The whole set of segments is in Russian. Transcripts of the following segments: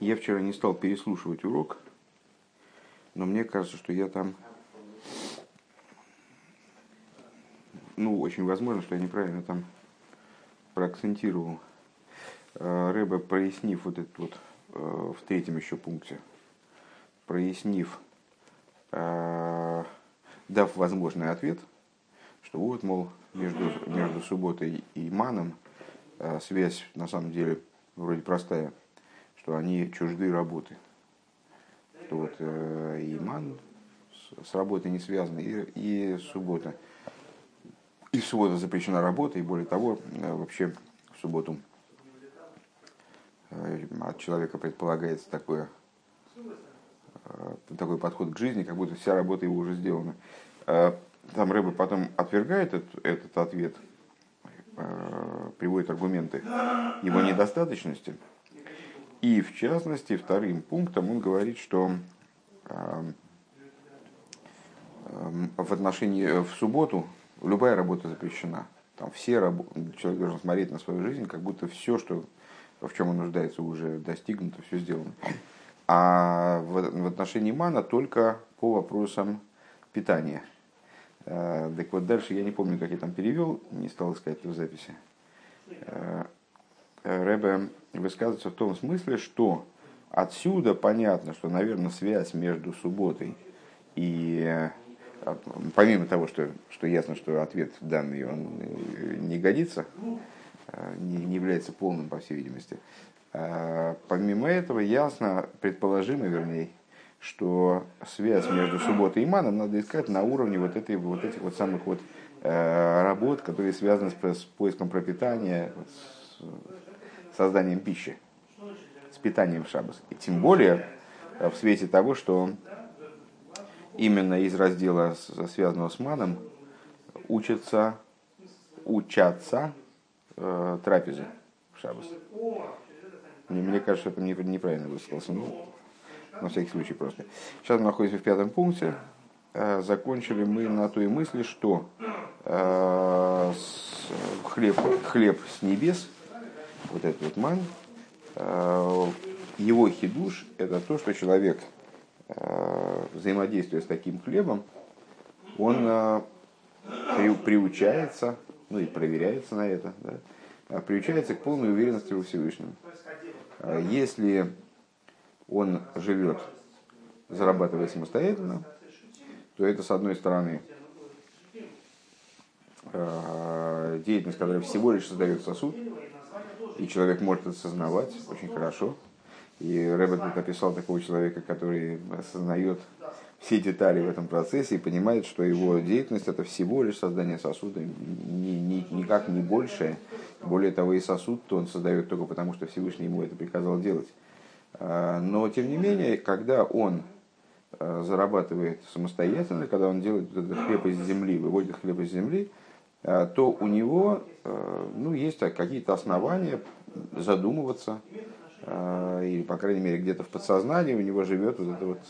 Я вчера не стал переслушивать урок, но мне кажется, что я там, ну, очень возможно, что я неправильно там проакцентировал. Э, Рэба, прояснив вот этот вот э, в третьем еще пункте, прояснив, э, дав возможный ответ, что вот, мол, между, между субботой и маном связь на самом деле вроде простая, что они чужды работы. Что вот э, иман с, работой не связан, и, и суббота. И в субботу запрещена работа, и более того, э, вообще в субботу э, от человека предполагается такое, э, такой подход к жизни, как будто вся работа его уже сделана. Там Рэба потом отвергает этот, этот ответ, приводит аргументы его недостаточности – и в частности, вторым пунктом он говорит, что эм, эм, в отношении в субботу любая работа запрещена. Там все раб... человек должен смотреть на свою жизнь, как будто все, что в чем он нуждается, уже достигнуто, все сделано. А в, отношении мана только по вопросам питания. Э, так вот дальше я не помню, как я там перевел, не стал искать в записи. Э, Рэбе высказывается в том смысле, что отсюда понятно, что, наверное, связь между субботой и э, помимо того, что, что ясно, что ответ данный он э, не годится, не, не является полным, по всей видимости, помимо этого ясно, предположимо, вернее, что связь между субботой и маном надо искать на уровне вот, этой, вот этих вот самых вот работ, которые связаны с, с поиском пропитания, с, созданием пищи, с питанием в шаббас. И тем более э, в свете того, что именно из раздела, связанного с маном, учатся, учатся э, трапезы в шаббас. Мне, мне кажется, это неправильно высказался. Ну, на всякий случай просто. Сейчас мы находимся в пятом пункте. Э, закончили мы на той мысли, что э, хлеб, хлеб с небес – вот этот вот ман, э, его хидуш – это то, что человек, э, взаимодействуя с таким хлебом, он э, приучается, ну и проверяется на это, да, приучается к полной уверенности во Всевышнем. Если он живет, зарабатывая самостоятельно, то это, с одной стороны, деятельность, которая всего лишь создает сосуд, и человек может осознавать очень хорошо. И Рэббет описал такого человека, который осознает все детали в этом процессе и понимает, что его деятельность это всего лишь создание сосуда, ни, ни, никак не большее. Более того, и сосуд то он создает только потому, что Всевышний ему это приказал делать. А, но, тем не менее, когда он а, зарабатывает самостоятельно, когда он делает этот хлеб из земли, выводит хлеб из земли, то у него ну, есть какие-то основания задумываться, или, по крайней мере, где-то в подсознании у него живет вот это вот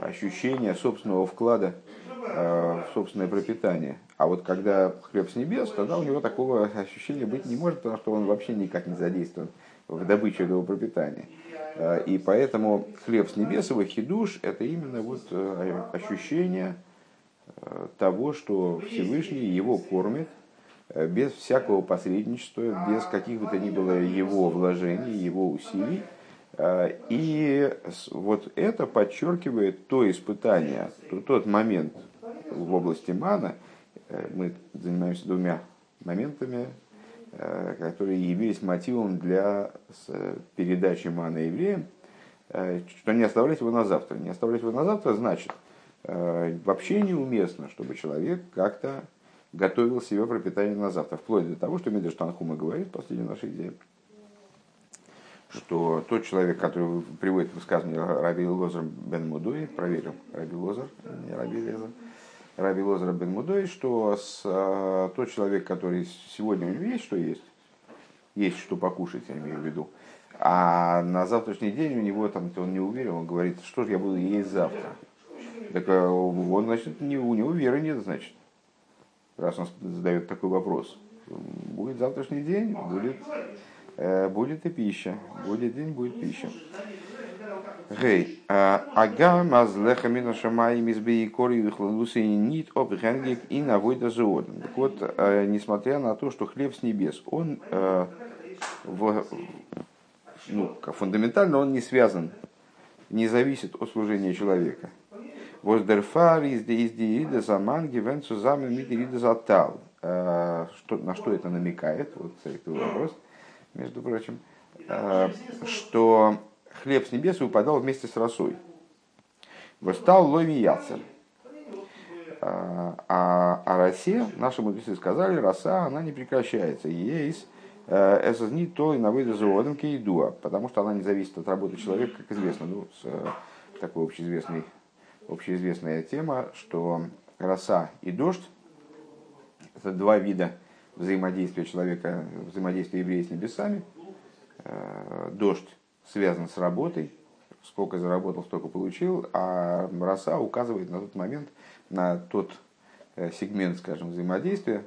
ощущение собственного вклада в собственное пропитание. А вот когда хлеб с небес, тогда у него такого ощущения быть не может, потому что он вообще никак не задействован в добыче этого пропитания. И поэтому хлеб с небес, его хидуш, это именно вот ощущение того, что Всевышний его кормит э, без всякого посредничества, без каких бы то ни было его вложений, его усилий. Э, и вот это подчеркивает то испытание, тот момент в области мана, э, мы занимаемся двумя моментами, которые явились мотивом для передачи мана евреям, что не оставлять его на завтра. Не оставлять его на завтра значит – Э, вообще неуместно, чтобы человек как-то готовил себе пропитание на завтра. Вплоть до того, что Медреш Танхума говорит в последней нашей идее, что тот человек, который приводит высказывание Раби Лозер бен Мудой, проверил, Раби Лозер, не Раби Лезер, Раби Лозер бен Мудой, что с, а, тот человек, который сегодня у него есть что есть, есть что покушать, я имею в виду, а на завтрашний день у него там, он не уверен, он говорит, что же я буду есть завтра. Так э, он, значит, не, у него веры нет, значит. Раз он задает такой вопрос. Будет завтрашний день, будет будет и пища. Будет день, будет пища. Гей, ага мазлеха мина шамай мизбей кори вихлалусы нит об генгик и навойда заводом. Так вот, несмотря на то, что хлеб с небес, он в, ну, фундаментально он не связан, не зависит от служения человека. Воздерфар из диида заман гивен сузами мидирида затал. На что это намекает? Вот это вопрос, между прочим. Что хлеб с небес выпадал вместе с росой. Восстал лови яцер. А, а, а росе, наши мудрецы сказали, роса, она не прекращается. Есть это не то и на выйду заводом кейдуа, потому что она не зависит от работы человека, как известно. Ну, с, э, такой общеизвестный, общеизвестная тема, что роса и дождь – это два вида взаимодействия человека, взаимодействия еврея с небесами. Э, дождь связан с работой, сколько заработал, столько получил, а роса указывает на тот момент, на тот э, сегмент, скажем, взаимодействия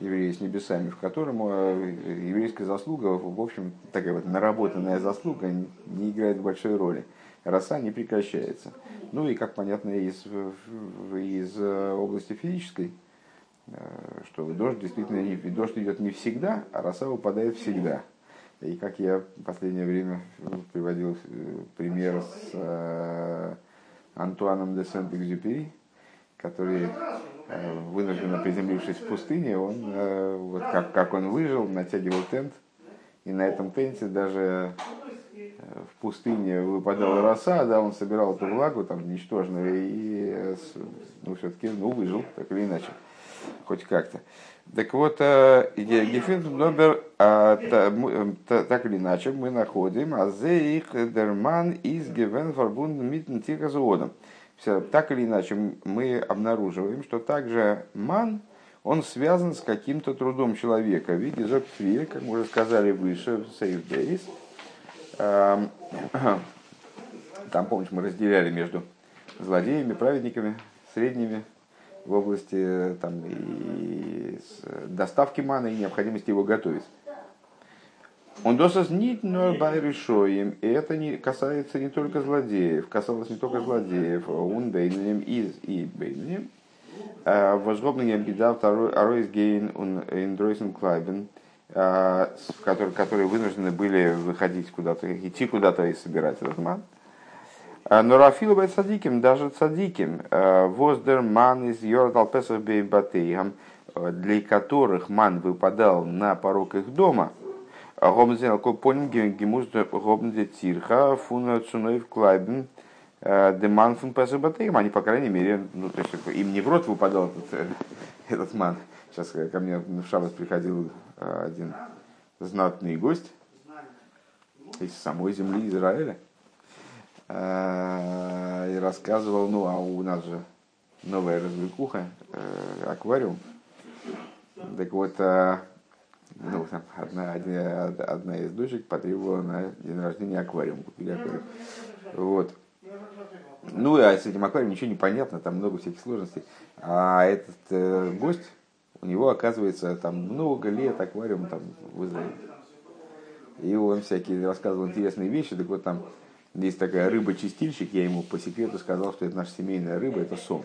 еврея с небесами, в котором э, еврейская заслуга, в общем, такая вот наработанная заслуга не играет большой роли. Роса не прекращается. Ну и, как понятно из, из э, области физической, что дождь действительно дождь идет не всегда, а роса выпадает всегда. И как я в последнее время приводил э, пример с э, Антуаном де Сент-Экзюпери, который, э, вынужденно приземлившись в пустыне, он, вот как, как он выжил, натягивал тент, и на этом тенте даже в пустыне выпадала роса, да, он собирал эту влагу там ничтожную и ну, все-таки ну, выжил, так или иначе, хоть как-то. Так вот, э, Гефин Добер, а, э, так или иначе, мы находим, а их дерман из Гевен Фарбунд Митн Тихазуодом. Так или иначе, мы обнаруживаем, что также ман, он связан с каким-то трудом человека. В виде как мы уже сказали выше, в Дейс. Эм, там, помните, мы разделяли между злодеями, праведниками, средними в области там, и доставки мана и необходимости его готовить. Он досас нит но байришоем, и это не касается не только злодеев, касалось не только злодеев, он бейнем из и бейнем, а возгобный беда второй аройс гейн индройсен клайбен, которые, которые вынуждены были выходить куда-то, идти куда-то и собирать этот ман. Э, но Рафилу бай садиким, даже садиким, э, воздер ман из Йордал э, для которых ман выпадал на порог их дома, Гомзен Копоним Гемуз Гомзе Тирха Фуна Цуноев Клайбен Деман фун Песах Батейгам, они, по крайней мере, ну, то есть им не в рот выпадал этот, этот ман. Сейчас ко мне в Шабас приходил один знатный гость из самой земли Израиля. Э, и рассказывал, ну а у нас же новая развлекуха, э, аквариум. Так вот, э, ну, там, одна, одна, одна из дочек потребовала на день рождения аквариум. Купили аквариум. Вот. Ну, а с этим аквариумом ничего не понятно, там много всяких сложностей. А этот э, гость, у него, оказывается, там много лет аквариум там в Израиле. И он всякие рассказывал интересные вещи, так вот там есть такая рыба-чистильщик, я ему по секрету сказал, что это наша семейная рыба, это сом.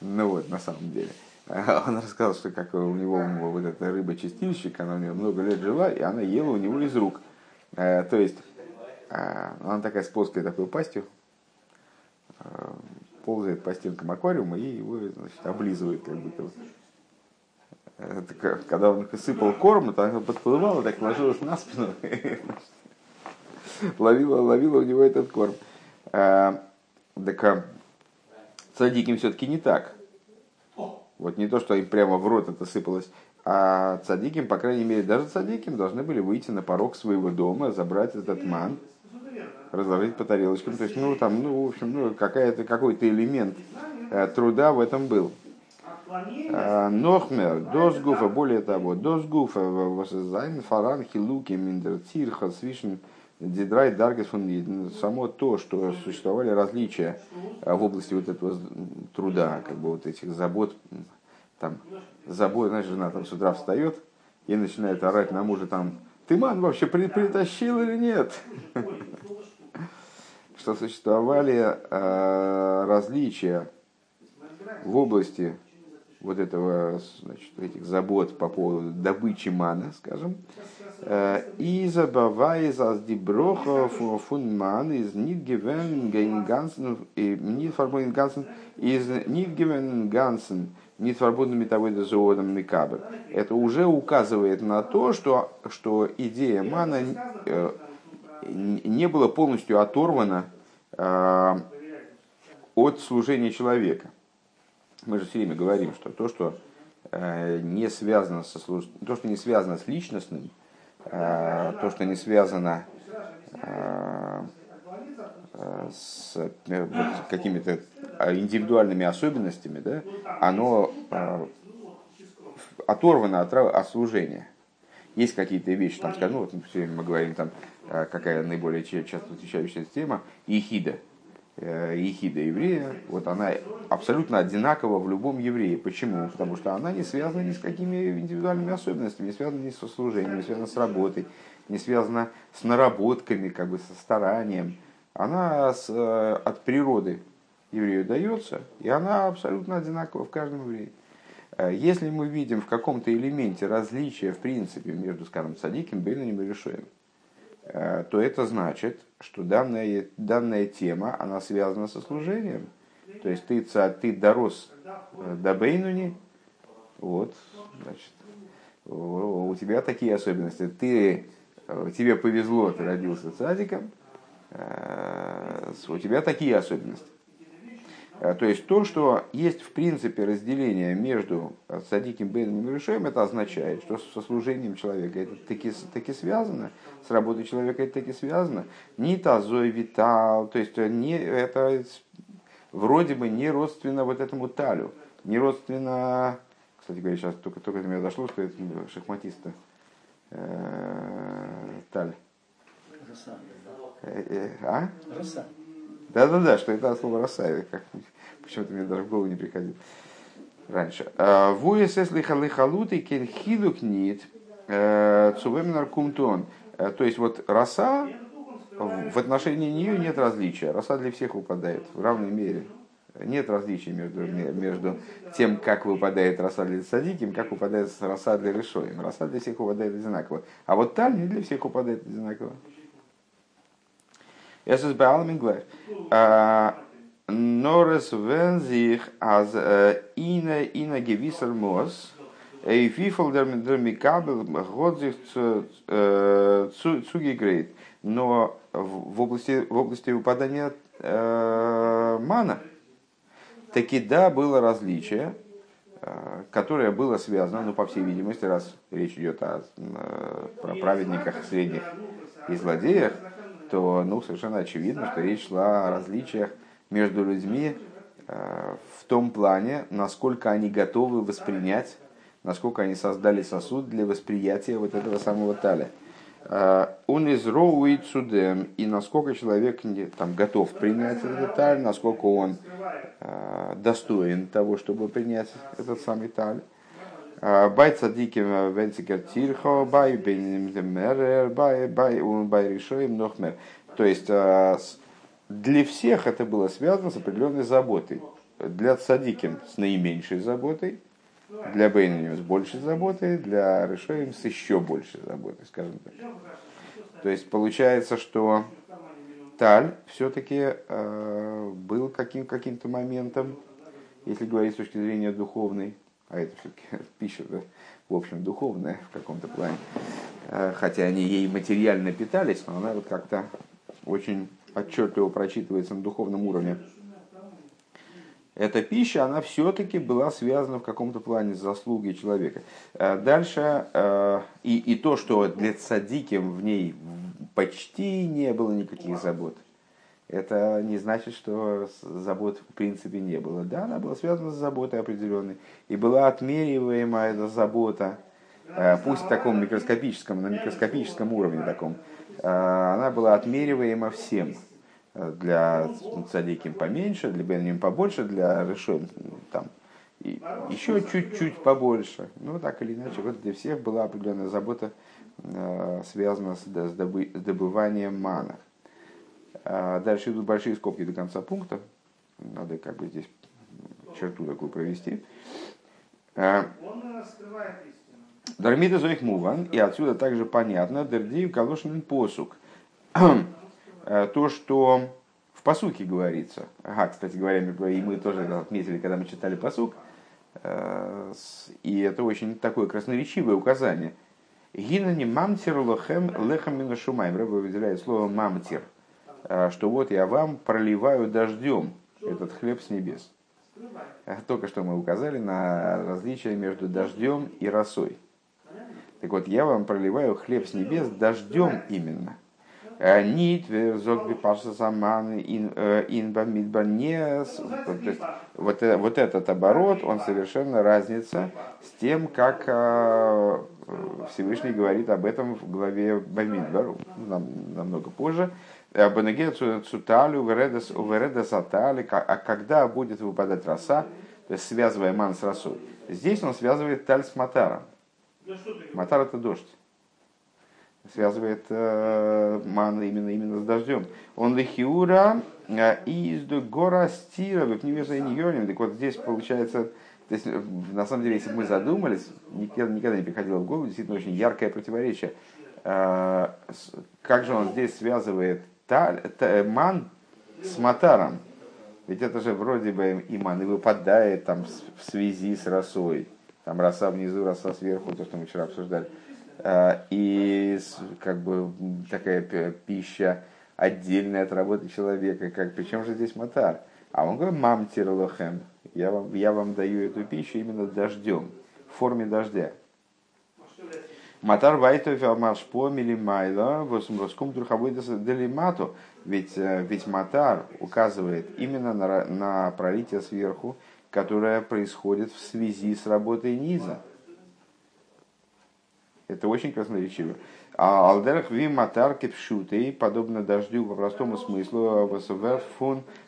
Ну вот, на самом деле. Он рассказал, что как у него вот эта рыба-чистильщик, она у него много лет жила, и она ела у него из рук. Э, то есть, э, она такая с плоской такой пастью, ползает по стенкам аквариума и его значит, облизывает как будто. Когда он сыпал корм, то она подплывала, так ложилась на спину, ловила, ловила у него этот корм. А, так цадиким все-таки не так. Вот не то, что им прямо в рот это сыпалось, а цадиким, по крайней мере, даже цадиким должны были выйти на порог своего дома, забрать этот ман, разложить по тарелочкам. То есть, ну, там, ну, в общем, ну, какая-то, какой-то элемент э, труда в этом был. А, נאָכמער, דאָס גופא, более того, דאָס גופא, זײַנען פאַראַן חילוקים אין דער טירחא צווישן די דרײַ דרגות само то, что существовали различия а, в области вот этого труда, как бы вот этих забот, там, забот, знаешь, жена там с утра встает и начинает орать на мужа там, ты ман вообще при, притащил или нет? Что существовали э, различия в области вот этого, значит, этих забот по поводу добычи мана, скажем, э, и забавай за диброха фун ман из нидгивен гейнгансен и нидфарбон гансен из нидгивен гансен нидфарбонными того заводом микабр. Это уже указывает на то, что, что идея мана э, не была полностью оторвана э, от служения человека мы же все время говорим, что то, что э, не связано со служ... то, что не связано с личностным, э, то, что не связано э, с вот, какими-то индивидуальными особенностями, да, оно оторвано от, от служения. Есть какие-то вещи, там, скажем, ну, вот все время мы говорим, там, какая наиболее часто встречающаяся тема, ехида – Э, ехида еврея, вот она абсолютно одинакова в любом еврее. Почему? Потому что она не связана ни с какими индивидуальными особенностями, не связана ни со служением, не связана с работой, не связана с наработками, как бы со старанием. Она с, э, от природы еврею дается, и она абсолютно одинакова в каждом еврее. Э, если мы видим в каком-то элементе различия, в принципе, между, скажем, садиком, бейнанем и решоем, то это значит, что данная, данная тема, она связана со служением. То есть ты, ты дорос э, до Бейнуни, вот, значит, у тебя такие особенности. Ты, э, тебе повезло, ты родился цадиком, у тебя такие особенности. Э, то есть то, что есть в принципе разделение между садиким бейном и решаем, это означает, что со служением человека это таки, таки связано, с работой человека это таки связано. Не тазой витал, то есть не, это вроде бы не родственно вот этому талю, не родственно, кстати говоря, сейчас только, только до меня дошло, что это шахматиста э, таль. Э, э, а? Роса. Да-да-да, что это слово роса, как почему-то мне даже в голову не приходило раньше. А, Вуес эсли халыхалуты кен хилук нит э, цувемнар кумтон. Э, то есть вот роса, в отношении нее нет различия. Роса для всех выпадает в равной мере. Нет различия между, между тем, как выпадает роса для садиким, как выпадает роса для решоем. Роса для всех выпадает одинаково. А вот таль не для всех выпадает одинаково. Es ist bei allem gleich. Норес wenn sich als ine ine gewisser muss, и фифл der zugegräht. Но в области, в области выпадания мана таки да, было различие, которое было связано, ну, по всей видимости, раз речь идет о, э, про праведниках средних и злодеях, то ну, совершенно очевидно, что речь шла о различиях между людьми э, в том плане, насколько они готовы воспринять, насколько они создали сосуд для восприятия вот этого самого таля. Э, און איז צו דעם, и насколько человек там, готов принять этот таль, насколько он э, достоин того, чтобы принять этот самый таль. בײַ צדיקים ווינציקער טירחא, בײַ בינונים מער, בײַ בײַ בײַ רשעים נאָכמער. То есть для всех это было связано с определенной заботой. Для цадиким с наименьшей заботой, для Бейнаним с большей заботой, для Решоим с еще большей заботой, скажем так. То есть получается, что Таль все-таки э, был каким, каким-то моментом, если говорить с точки зрения духовной, а это все-таки пища, да, в общем, духовная в каком-то плане, э, хотя они ей материально питались, но она вот как-то очень отчетливо прочитывается на духовном уровне. Эта пища, она все-таки была связана в каком-то плане с заслугой человека. Э, дальше, э, и, и то, что для цадики в ней почти не было никаких забот, это не значит, что забот в принципе не было. Да, она была связана с заботой определенной, и была отмериваема эта забота, э, пусть в таком микроскопическом, на микроскопическом уровне таком, она была отмериваема всем. Для цадиким поменьше, для бенним побольше, для решен там и еще чуть-чуть побольше. Ну, так или иначе, вот для всех была определенная забота связано с добыванием мана. Дальше идут большие скобки до конца пункта. Надо как бы здесь черту такую провести. Дармида зоих муван, и отсюда также понятно, дердиев калошин посук. То, что в посуке говорится. Ага, кстати говоря, и мы тоже это отметили, когда мы читали посук. И это очень такое красноречивое указание. Гинани мамтир лохем лехам минашумаем. Рыба выделяет слово мамтир. Что вот я вам проливаю дождем этот хлеб с небес. Только что мы указали на различие между дождем и росой. Так вот, я вам проливаю хлеб с небес дождем именно. Нит, зогби парса саман, инба мидба. Вот, э, вот этот оборот, он совершенно разница с тем, как э, Всевышний говорит об этом в главе Бамидбар, намного позже. Цуталю увередес атали, а когда будет выпадать роса, то есть связывая ман с росой. Здесь он связывает таль с матаром. Матар это дождь. Связывает э, ман именно, именно с дождем. Он лихиура э, из гора стира, в ньоним. Так вот здесь получается, то есть, на самом деле, если бы мы задумались, никогда, никогда не приходило в голову, действительно очень яркое противоречие. Э, как же он здесь связывает та, та, ман с матаром. Ведь это же вроде бы и ман и выпадает там в связи с росой. Там роса внизу, роса сверху, то, что мы вчера обсуждали. А, и как бы такая пища отдельная от работы человека. Как, причем же здесь матар? А он говорит, мам тирлохем, я вам, я вам даю эту пищу именно дождем, в форме дождя. Матар вайтов амашпо милимайла восмроском трухавойдаса делимату. Ведь, ведь матар указывает именно на, на пролитие сверху, которое происходит в связи с работой низа. Это очень красноречиво. А алдерах ви матар кепшутей, подобно дождю по простому смыслу,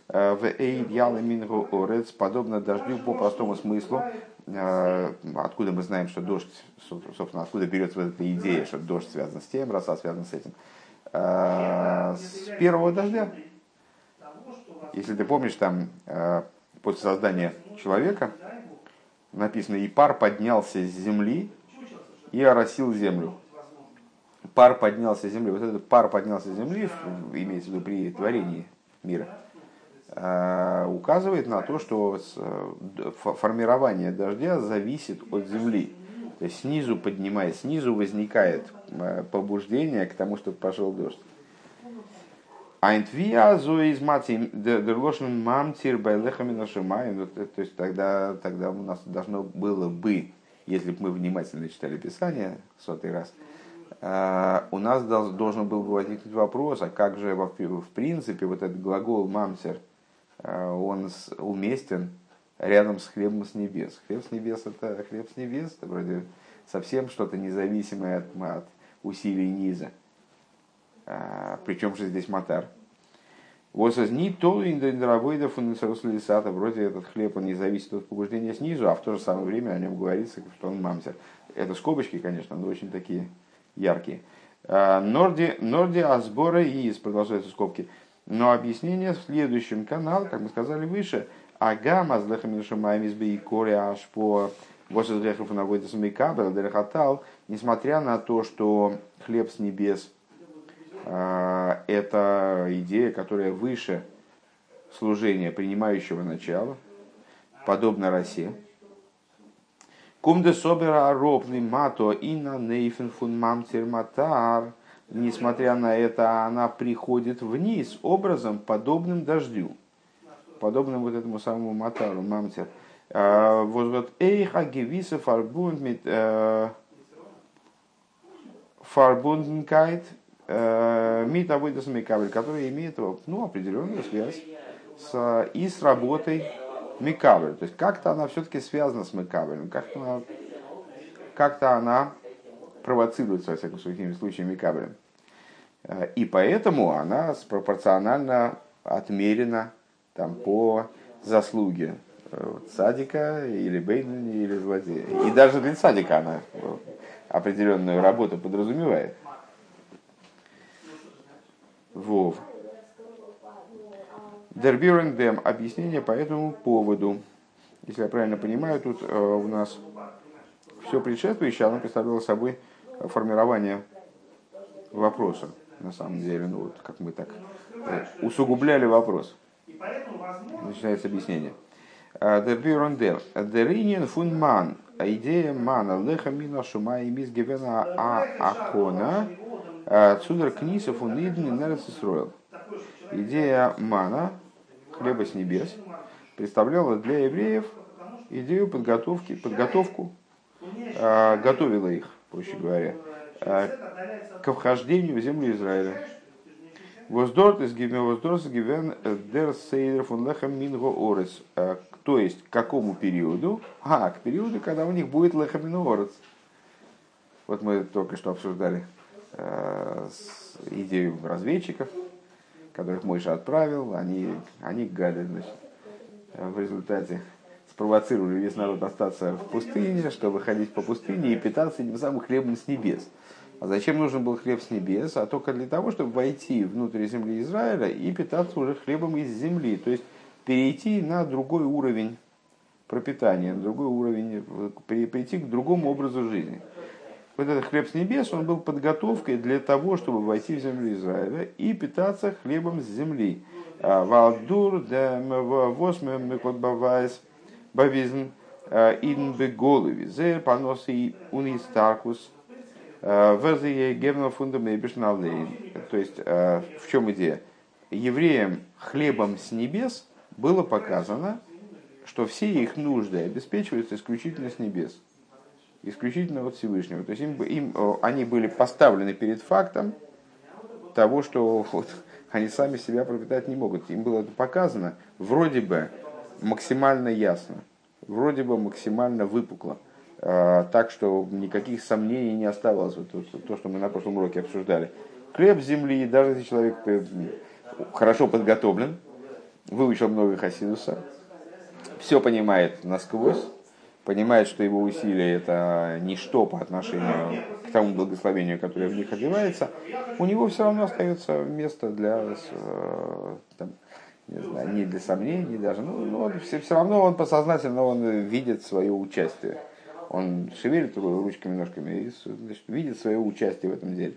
в эйд мингу орец, подобно дождю по простому смыслу, откуда мы знаем, что дождь, собственно, откуда берется вот эта идея, что дождь связан с тем, роса связана с этим. Э, с первого дождя. Если ты помнишь, там э, после создания человека написано, и пар поднялся с земли и оросил землю. Пар поднялся с земли. Вот этот пар поднялся с земли, имеется в виду при творении мира – Э, указывает на то, что э, формирование дождя зависит от земли. То есть снизу поднимаясь, снизу возникает э, побуждение к тому, чтобы пошел дождь. Айнтвия из мати дерлошен мамтир байлехами нашимаем. То есть тогда, тогда у нас должно было бы, если бы мы внимательно читали Писание сотый раз, у нас должен был бы возникнуть вопрос, а как же в принципе вот этот глагол мамтир – Э, он уместен рядом с хлебом с небес. Хлеб с небес это хлеб с небес, это вроде совсем что-то независимое от, от усилий низа. А, причем же здесь матар. Вот ни то индравойда фундаменталисата, вроде этот хлеб он не зависит от побуждения снизу, а в то же самое время о нем говорится, что он мамся. Это скобочки, конечно, но очень такие яркие. А, норди, норди асбора и продолжаются скобки. Но объяснение в следующем. Канале, как мы сказали выше, Агама с лехаминшамаем избе и коре аж по Госудрехов наводится микабел, дерехатал, несмотря на то, что хлеб с небес а, это идея, которая выше служения принимающего начала, подобно росе. Кумде собера робный мато на нейфен фун мамтир матар – несмотря на это, она приходит вниз образом, подобным дождю, подобным вот этому самому Матару, Мамте. А, вот Эйха Гевиса Фарбунд э, Фарбунденкайт э, Митавойдас Микабель, который имеет ну, определенную связь с, и с работой Микабель. То есть как-то она все-таки связана с Микабелем, как-то она, как-то она провоцируется, во всяком случае, случаями кабелем. Э, и поэтому она пропорционально отмерена там, по заслуге э, садика или бейнани или злодея. И даже для садика она определенную работу подразумевает. Вов. Дербюрен дем. Объяснение по этому поводу. Если я правильно понимаю, тут э, у нас все предшествующее, оно представляло собой формирование вопроса. На самом деле, ну вот как мы так э, усугубляли вопрос. Начинается объяснение. Дербюрен дем. Деринин фун ман. Идея мана леха мина шума и мис гевена а акона. Цудер книсов он идни нерсисроил. Идея мана, хлеба с небес, представляла для евреев идею подготовки, подготовку, э, готовила их, проще говоря, э, к вхождению в землю Израиля. Воздорт из гивен дер сейдер фун лехам минго орес. То есть, к какому периоду? А, к периоду, когда у них будет лехам минго орес. Вот мы только что обсуждали э, идею разведчиков, которых Мойша отправил, они, они гады, значит, в результате спровоцировали весь народ остаться в пустыне, чтобы ходить по пустыне и питаться тем самым хлебом с небес. А зачем нужен был хлеб с небес? А только для того, чтобы войти внутрь земли Израиля и питаться уже хлебом из земли. То есть перейти на другой уровень пропитания, на другой уровень, прийти к другому образу жизни. Вот этот хлеб с небес, он был подготовкой для того, чтобы войти в землю Израиля и питаться хлебом с земли. А, Валдур, восьмекотбавайс, бавизн, а, ин беголови, зе поносы унистаркус, а, верзие гемно фундамейбишналейн. То есть, в чем идея? Евреям хлебом с небес было показано, что все их нужды обеспечиваются исключительно с небес исключительно от Всевышнего. То есть им, им, они были поставлены перед фактом того, что вот, они сами себя пропитать не могут. Им было это показано вроде бы максимально ясно, вроде бы максимально выпукло. А, так что никаких сомнений не оставалось. Вот, то, то, что мы на прошлом уроке обсуждали. Хлеб земли, даже если человек э, хорошо подготовлен, выучил много хасидуса, все понимает насквозь, понимает, что его усилия это ничто по отношению к тому благословению, которое в них одевается, у него все равно остается место для, э, там, не знаю, не для сомнений даже, ну, но он, все, все равно он подсознательно он видит свое участие. Он шевелит ручками, ножками и значит, видит свое участие в этом деле,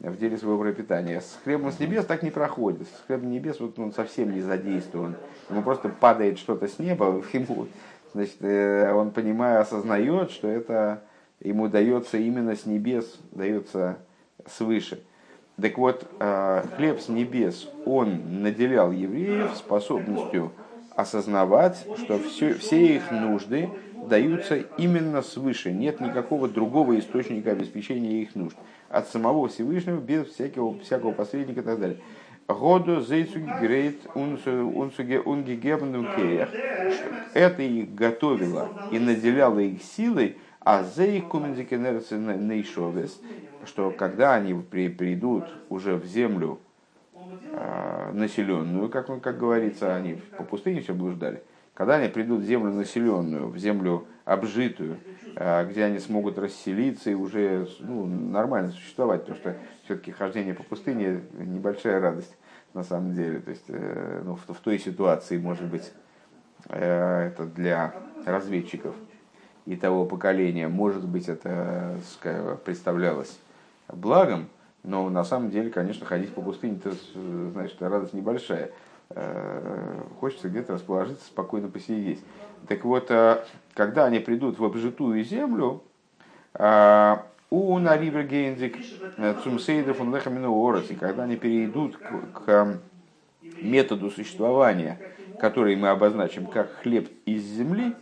в деле своего пропитания. С хлебом с небес так не проходит. С хлебом небес вот он совсем не задействован. Ему просто падает что-то с неба, ему значит, э, он, понимая, осознает, что это ему дается именно с небес, дается свыше. Так вот, э, хлеб с небес, он наделял евреев способностью осознавать, что все, все их нужды даются именно свыше. Нет никакого другого источника обеспечения их нужд. От самого Всевышнего, без всякого, всякого посредника и так далее. Году зейцугрейт унгегебну Это их готовило и наделяло их силой, а нейшовес, что когда они при, придут уже в землю э, населенную, как, как говорится, они по пустыне все блуждали, когда они придут в землю населенную, в землю обжитую, э, где они смогут расселиться и уже ну, нормально существовать, потому что все-таки хождение по пустыне небольшая радость на самом деле. То есть э, ну, в, в той ситуации, может быть, э, это для разведчиков и того поколения, может быть, это представлялось благом, но на самом деле, конечно, ходить по пустыне, это значит, радость небольшая. Э, хочется где-то расположиться, спокойно посидеть. Так вот, когда они придут в обжитую землю, און אַריבערגיין זיך צום סדר פון לחם מן и когда они перейдут к, к методу существования, который мы обозначим как хлеб из земли,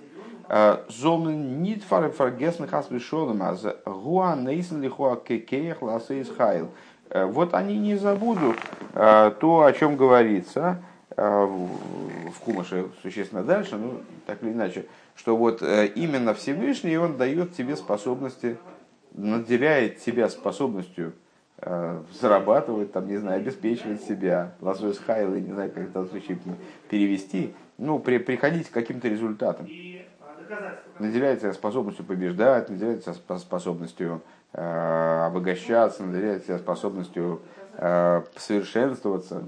זאָלן ניט פאַרגעסן חס ושלום, אַז הוא הנותן לך כח לעשות חיל. Вот они не забудут э, то, о чем говорится э, в Кумаше существенно дальше, ну так или иначе, что вот э, именно Всевышний он дает тебе способности наделяет тебя способностью э, зарабатывать, там, не знаю, обеспечивать себя, лосось хайлы, не знаю, как это в перевести, ну, при, приходить к каким-то результатам. Наделяет тебя способностью побеждать, наделяет тебя способностью обогащаться, наделять себя способностью совершенствоваться,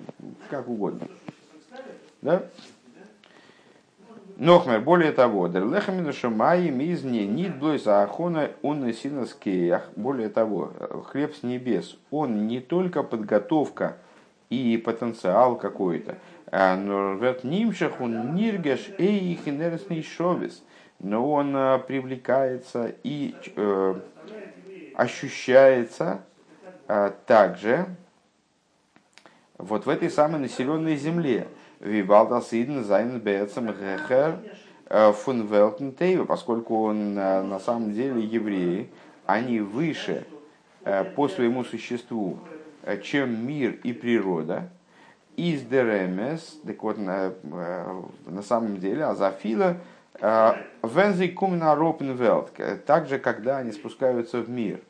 как угодно. Да? Нохмер, более того, дерлехамину шамаи мизни нит блойса ахона он синаскеях. Более того, хлеб с небес, он не только подготовка и потенциал какой-то, а, но вет нимшах он ниргаш эйх инерсный шовис, но он а, привлекается и э, ощущается э, также вот в этой самой населенной земле. Вибалда Сиден Зайн Бецем Гехер э, фун Велтен поскольку он э, на самом деле евреи, они выше э, по своему существу, чем мир и природа. Из Деремес, так вот, на, на самом деле, Азафила, Вензи Кумна Ропенвелт, также, когда они спускаются в мир,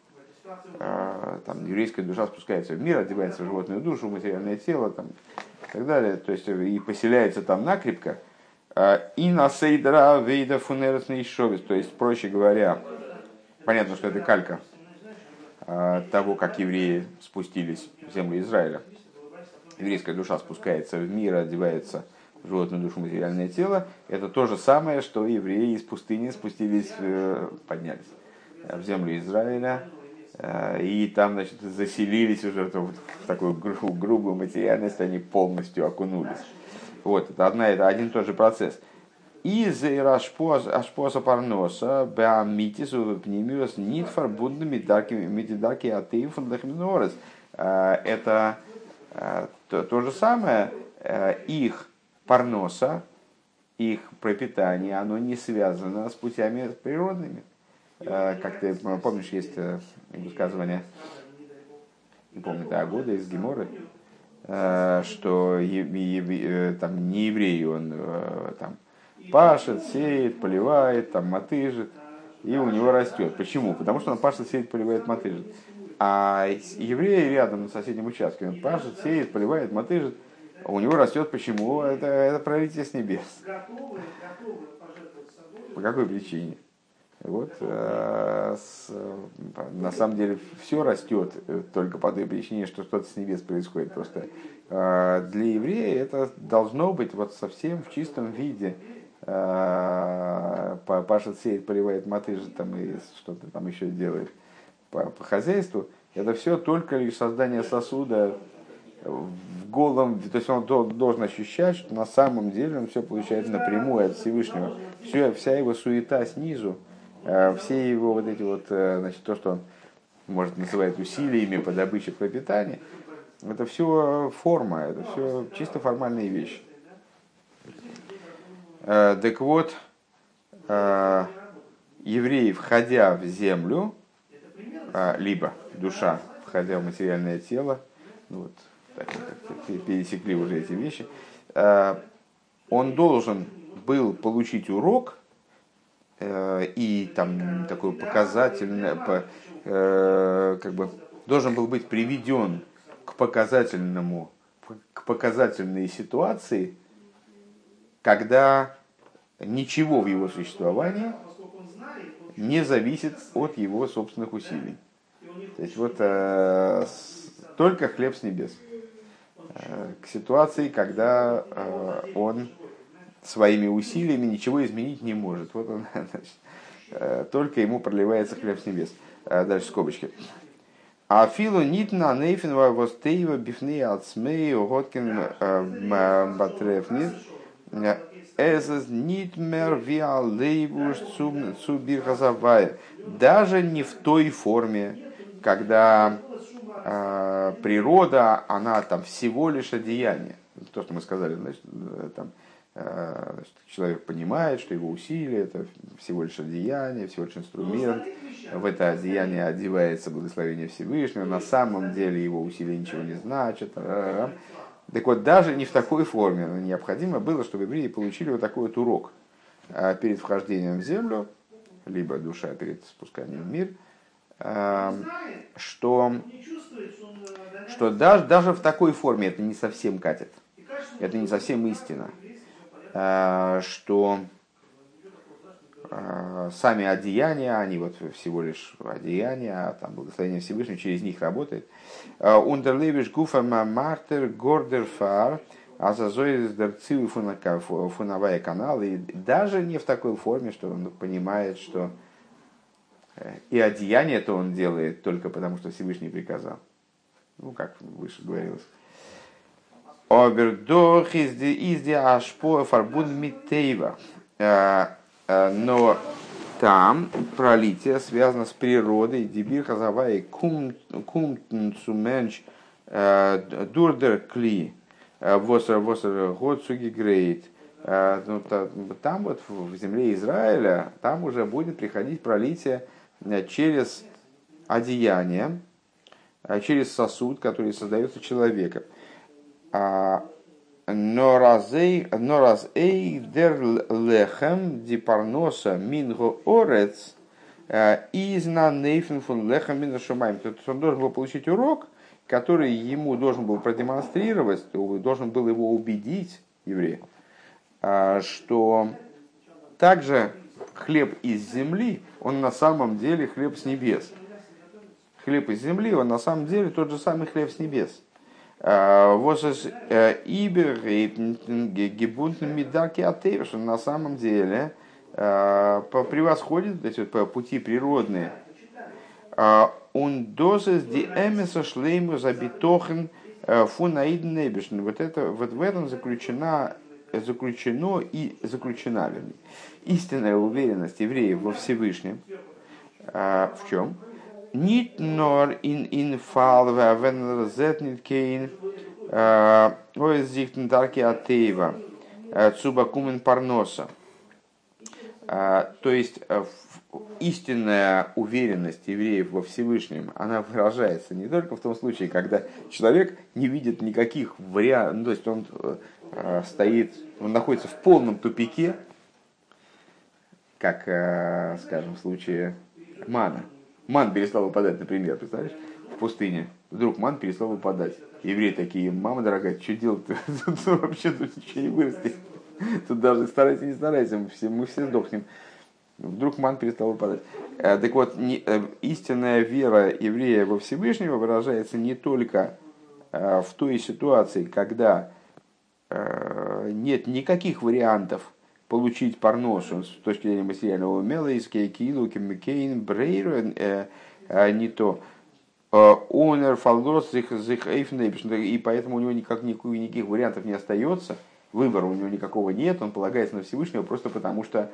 там, еврейская душа спускается в мир, одевается в животную душу, материальное тело, там, и так далее, то есть и поселяется там накрепко, и на сейдра вейда фунерсный шовис, то есть, проще говоря, понятно, что это калька того, как евреи спустились в землю Израиля. Еврейская душа спускается в мир, одевается в животную душу материальное тело. Это то же самое, что евреи из пустыни спустились, э, поднялись в землю Израиля, Э, и там, значит, заселились уже в такую грубую материальность, они полностью окунулись. Вот, это одна, это один и тот же процесс. Из ашпоса парноса беамитис пнемиус нит фарбунда медидарки атеев. Э, это то, то же самое, их парноса, их пропитание, оно не связано с путями природными. Э, как ты помнишь, есть э, высказывание, не помню, да, года из Геморы, э, что там не еврей, он там пашет, сеет, поливает, там мотыжит, и у него растет. Почему? Потому что он пашет, сеет, поливает, мотыжит. А евреи рядом на соседнем участке, он пашет, сеет, поливает, мотыжит, у него растет почему? Это, это пролитие с небес. По какой причине? Вот, э, с, на самом деле все растет э, только по той причине, что что-то с небес происходит. Просто э, для еврея это должно быть вот совсем в чистом виде. Э, пашет, сеет, поливает мотыжи там, и что-то там еще делает по, по хозяйству. Это все только лишь создание сосуда в голом, то есть он должен ощущать, что на самом деле он все получает напрямую от Всевышнего. Все, вся его суета снизу, Э, все его вот эти вот, э, значит, то, что он может называть усилиями по добыче пропитания, это все форма, это все чисто формальные вещи. Э, так вот, евреи, входя в землю, либо душа, входя в материальное тело, ну вот, так, пересекли уже эти вещи, он должен был получить урок – Э, и там такой показательный, э, как бы должен был быть приведен к показательному, к показательной ситуации, когда ничего в его существовании не зависит от его собственных усилий. То есть вот э, только хлеб с небес. Э, к ситуации, когда э, он своими усилиями ничего изменить не может. Вот он, значит, э, только ему проливается хлеб с небес. Дальше скобочки. А филу нитна нейфен востейва бифны ацмей готкин батрефнит эзес нитмер виалейбуш цубирхазавая. Даже не в той форме, когда э, природа, она там всего лишь одеяние. То, что мы сказали, значит, там, Э, значит, человек понимает, что его усилия это всего лишь одеяние, всего лишь инструмент. В это одеяние одевается благословение Всевышнего. На самом деле его усилия ничего не значат. Так вот, даже не в такой форме необходимо было, чтобы евреи получили вот такой вот урок э, перед вхождением в землю, либо душа перед спусканием в мир, э, что, что даже, даже в такой форме это не совсем катит. Это не совсем истина. Э, что э, сами одеяния, они вот всего лишь одеяния, а там благословение Всевышнего через них работает. Ундерлевиш гуфа мартер гордер фар, а зазоис дерцивы фуновая канал, и даже не в такой форме, что он понимает, что и одеяние это он делает только потому, что Всевышний приказал. Ну, как выше говорилось. Обердох изди ашпо фарбун митейва. Э, э, но там пролитие связано с природой. Дебир хазавай кум цуменч э, дурдер кли. Восер восер год грейт. Ну, там вот в земле Израиля, там уже будет приходить пролитие через одеяние, через сосуд, который создается человеком. А, но раз эй дер лехем дипарноса минго орец э, изна нейфен фун лехем мин шумаем. То есть он должен был получить урок, который ему должен был продемонстрировать, должен был его убедить, еврей, э, что также хлеб из земли, он на самом деле хлеб с небес. Хлеб из земли, он на самом деле тот же самый хлеб с небес. Вот э, Ибер гебунтен медаки атева, что на самом деле э, превосходит эти вот, пути природные. Он дозес ди эмеса шлейму забитохен э, небешн. Вот, это, вот в этом заключена, заключено и заключена истинная уверенность евреев во Всевышнем. В чем? Нит нор ин ин фал вен зет нит кейн ой зихтен дарки атеева цуба кумен парноса. То есть истинная уверенность евреев во Всевышнем, она выражается не только в том случае, когда человек не видит никаких вариантов, ну, то есть он э, стоит, он находится в полном тупике, как, э, скажем, в случае мана, ман перестал выпадать, например, представляешь, в пустыне. Вдруг ман перестал выпадать. Евреи такие, мама дорогая, что делать Тут вообще тут ничего не вырастет. Тут даже старайся, не старайся, мы все, мы все сдохнем. Вдруг ман перестал выпадать. Э, так вот, э, истинная вера еврея во Всевышнего выражается не только э, в той ситуации, когда нет никаких вариантов получить парносу с точки зрения материального мелейские, килу, кемикейн, брейру, э, э, не то. און ער פאַרלאָזט זיך и поэтому у него никак, никаких вариантов не остается, выбора у него никакого нет, он полагается на Всевышнего просто потому что,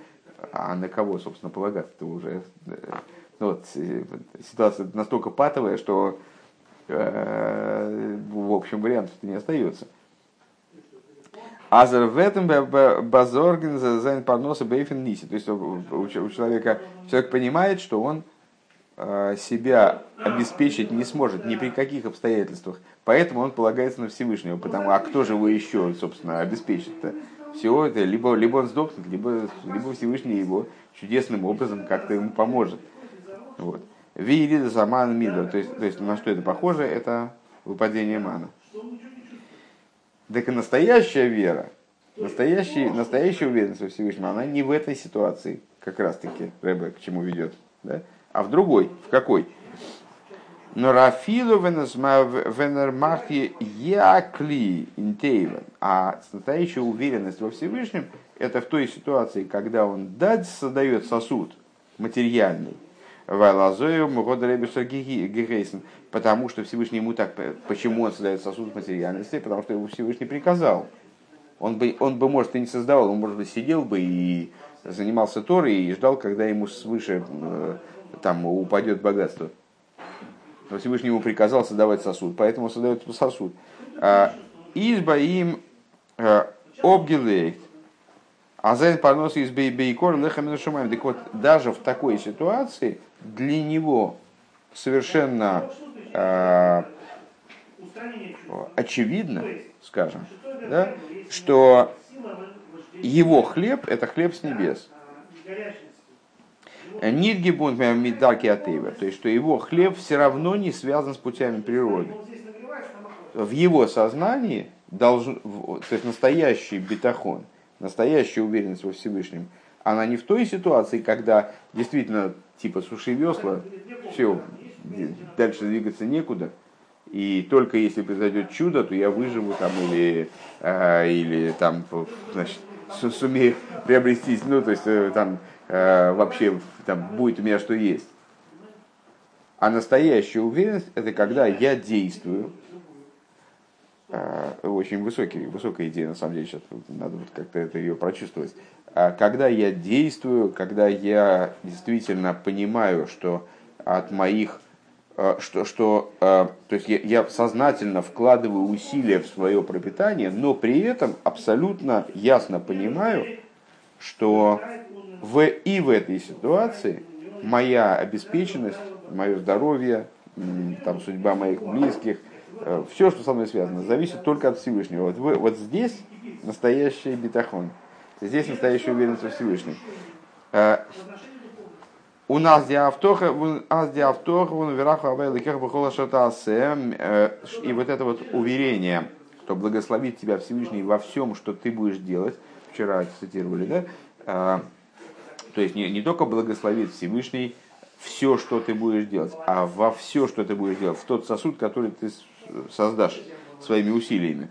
а на кого, собственно, полагаться-то уже, э, ну, вот, ситуация настолько патовая, что в общем вариантов-то не остается. אַז ער וועט אים באַזאָרגן זײַן פרנסה באופן ניסי. То есть у человека, человек понимает, что он э, себя обеспечить не сможет ни при каких обстоятельствах. Поэтому он полагается на Всевышнего. Потому, а кто же его еще, собственно, обеспечит-то? Все это либо, либо он сдохнет, либо, либо Всевышний его чудесным образом как-то ему поможет. Вот. Вирида заман мидо. То есть, то есть на что это похоже? Это выпадение мана. Так и настоящая вера, настоящая, настоящая уверенность во Всевышнем, она не в этой ситуации, как раз таки, Рэбе к чему ведет, да? а в другой. В какой? Но Рафилу венермахи якли интейвен. А настоящая уверенность во Всевышнем это в той ситуации, когда он дать создает сосуд материальный, Вайлазою Мугодаребиша Гигейсен, потому что Всевышний ему так, почему он создает сосуд материальности, потому что его Всевышний приказал. Он бы, он бы, может, и не создавал, он, может быть, сидел бы и занимался Торой и ждал, когда ему свыше э, там упадет богатство. Но Всевышний ему приказал создавать сосуд, поэтому создает сосуд. А, изба им э, обгилейт, а за парнос из бейкор лехамина шумаем. Так вот, даже в такой ситуации для него совершенно э, очевидно, скажем, да, что его хлеб – это хлеб с небес. Нидгибунт мидаки атева, то есть что его хлеб все равно не связан с путями природы. В его сознании должен, то есть настоящий бетахон, настоящая уверенность во Всевышнем, Она не в той ситуации, когда действительно типа суши весла, все, дальше двигаться некуда, и только если произойдет чудо, то я выживу там или, э, или там, значит, сумею приобрести, ну, то есть э, там э, вообще там будет у меня что есть. А настоящая уверенность это когда я действую. Э, очень высокий, высокая идея, на самом деле, сейчас надо вот как-то это ее прочувствовать. А когда я действую, когда я действительно понимаю, что от моих э, что, что э, то есть я, я сознательно вкладываю усилия в свое пропитание, но при этом абсолютно ясно понимаю, что в, и в этой ситуации моя обеспеченность, мое здоровье, там, судьба моих близких, все, что со мной связано, зависит только от Всевышнего. Вот, вот здесь настоящий битахон, здесь настоящая уверенность в Всевышнем. Э, у нас диавтоха, у нас диавтоха, он вераха авайликех бахола э, И вот это вот уверение, что благословит тебя Всевышний во всем, что ты будешь делать, вчера цитировали, да, то есть не, не только благословит Всевышний все, что ты будешь делать, а во все, что ты будешь делать, в тот сосуд, который ты создашь своими усилиями.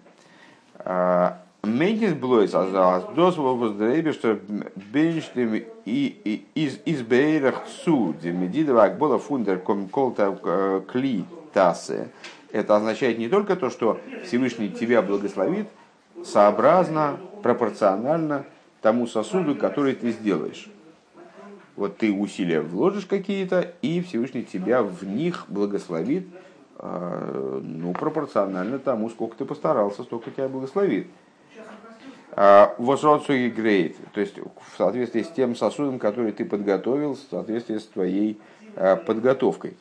Ментис блойс воздребе, что бенштем и из из бейрах цу демедидова акбола фундер ком колта э, кли тасе. Это означает не только то, что Всевышний тебя благословит, сообразно, пропорционально тому сосуду, который ты сделаешь вот ты усилия вложишь какие-то, и Всевышний тебя в них благословит, ну, пропорционально тому, сколько ты постарался, столько тебя благословит. А, Возродцу и грейт, то есть в соответствии с тем сосудом, который ты подготовил, в соответствии с твоей а, подготовкой.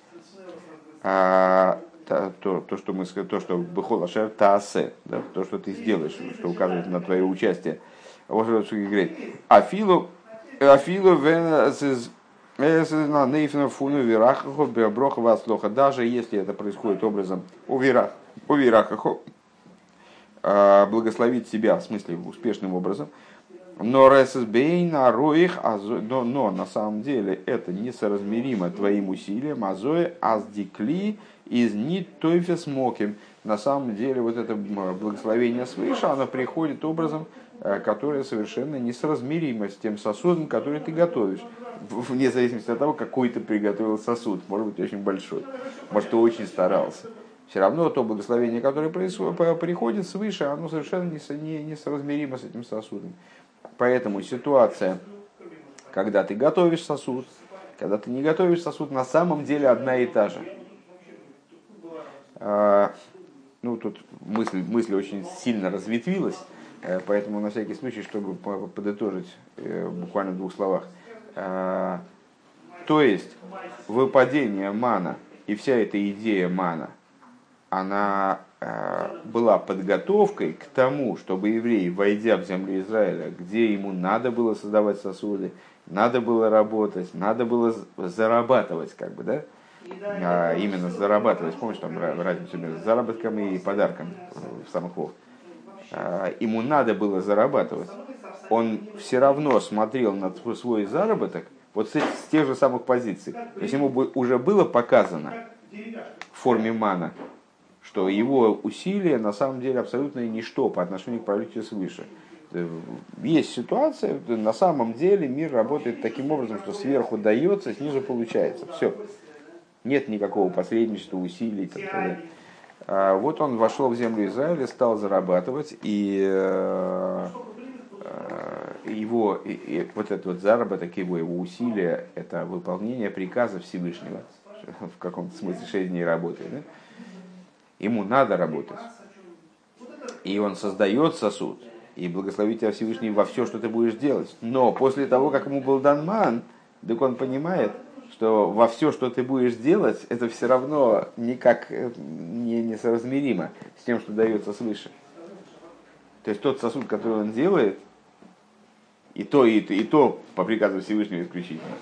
То, то, что мы то, что бехол ашер таасе, да, то, что ты сделаешь, что указывает на твое участие. Возродцу и грейт. Афилу Афилу нейфна фуну вирахаху беоброха васлоха. Даже если это происходит образом у вирахаху, а, благословить себя, в смысле успешным образом, но ресбейна роих, но, но на самом деле это несоразмеримо твоим усилиям, азоe аздикли из нит тойфес моким. На самом деле вот это благословение свыше, оно приходит образом, Э, которая совершенно несоразмерима с тем сосудом, который ты готовишь. Вне зависимости от того, какой ты приготовил сосуд. Может быть, очень большой. Может, ты очень старался. Все равно то благословение, которое приходит свыше, оно совершенно несоразмеримо с этим сосудом. Поэтому ситуация, когда ты готовишь сосуд, когда ты не готовишь сосуд, на самом деле одна и та же. А, ну, тут мысль, мысль очень сильно разветвилась Э, поэтому на всякий случай, чтобы подытожить э, буквально в двух словах. Э, то есть выпадение мана и вся эта идея мана, она была подготовкой к тому, чтобы еврей, войдя в землю Израиля, где ему надо было создавать сосуды, надо было работать, надо было зарабатывать, как бы, да, а именно зарабатывать. Помнишь там разницу между заработком и подарком в самых вов? А, ему надо было зарабатывать, он все равно смотрел на свой заработок вот с, с тех же самых позиций. То есть ему уже было показано в форме мана, что его усилия на самом деле абсолютно ничто по отношению к правителю свыше. Э, есть ситуация, на самом деле мир работает таким образом, что сверху дается, снизу получается. Все. Нет никакого посредничества, усилий так далее. А вот он вошел в землю Израиля, стал зарабатывать, и э, э, его, и, и вот этот вот заработок, его, его усилия, это выполнение приказа Всевышнего, в каком-то смысле 6 дней работы. Да? Ему надо работать. И он создает сосуд, и благословит тебя Всевышний во все, что ты будешь делать. Но после того, как ему был дан ман, так он понимает, что во все, что ты будешь делать, это все равно никак э, не несоразмеримо с тем, что дается свыше. То есть тот сосуд, который он делает, и то, и и то по приказу Всевышнего исключительно,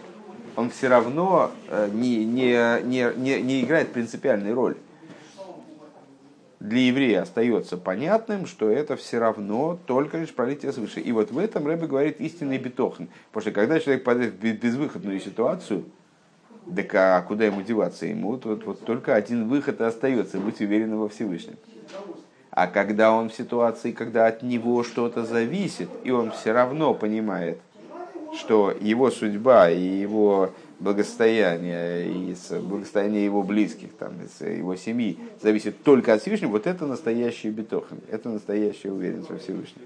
он все равно э, не, не, не, не, не играет принципиальной роли. для еврея остается понятным, что это все равно только лишь пролитие свыше. И вот в этом Рэбе говорит истинный битохан. Потому что когда человек падает в безвыходную ситуацию, так а куда ему деваться? Ему вот, вот, вот только один выход и остается, быть уверенным во Всевышнем. А когда он в ситуации, когда от него что-то зависит, и он все равно понимает, что его судьба и его благосостояние, и благосостояние его близких, там, его семьи зависит только от Всевышнего, вот это настоящий битохан, это настоящая уверенность во Всевышнем.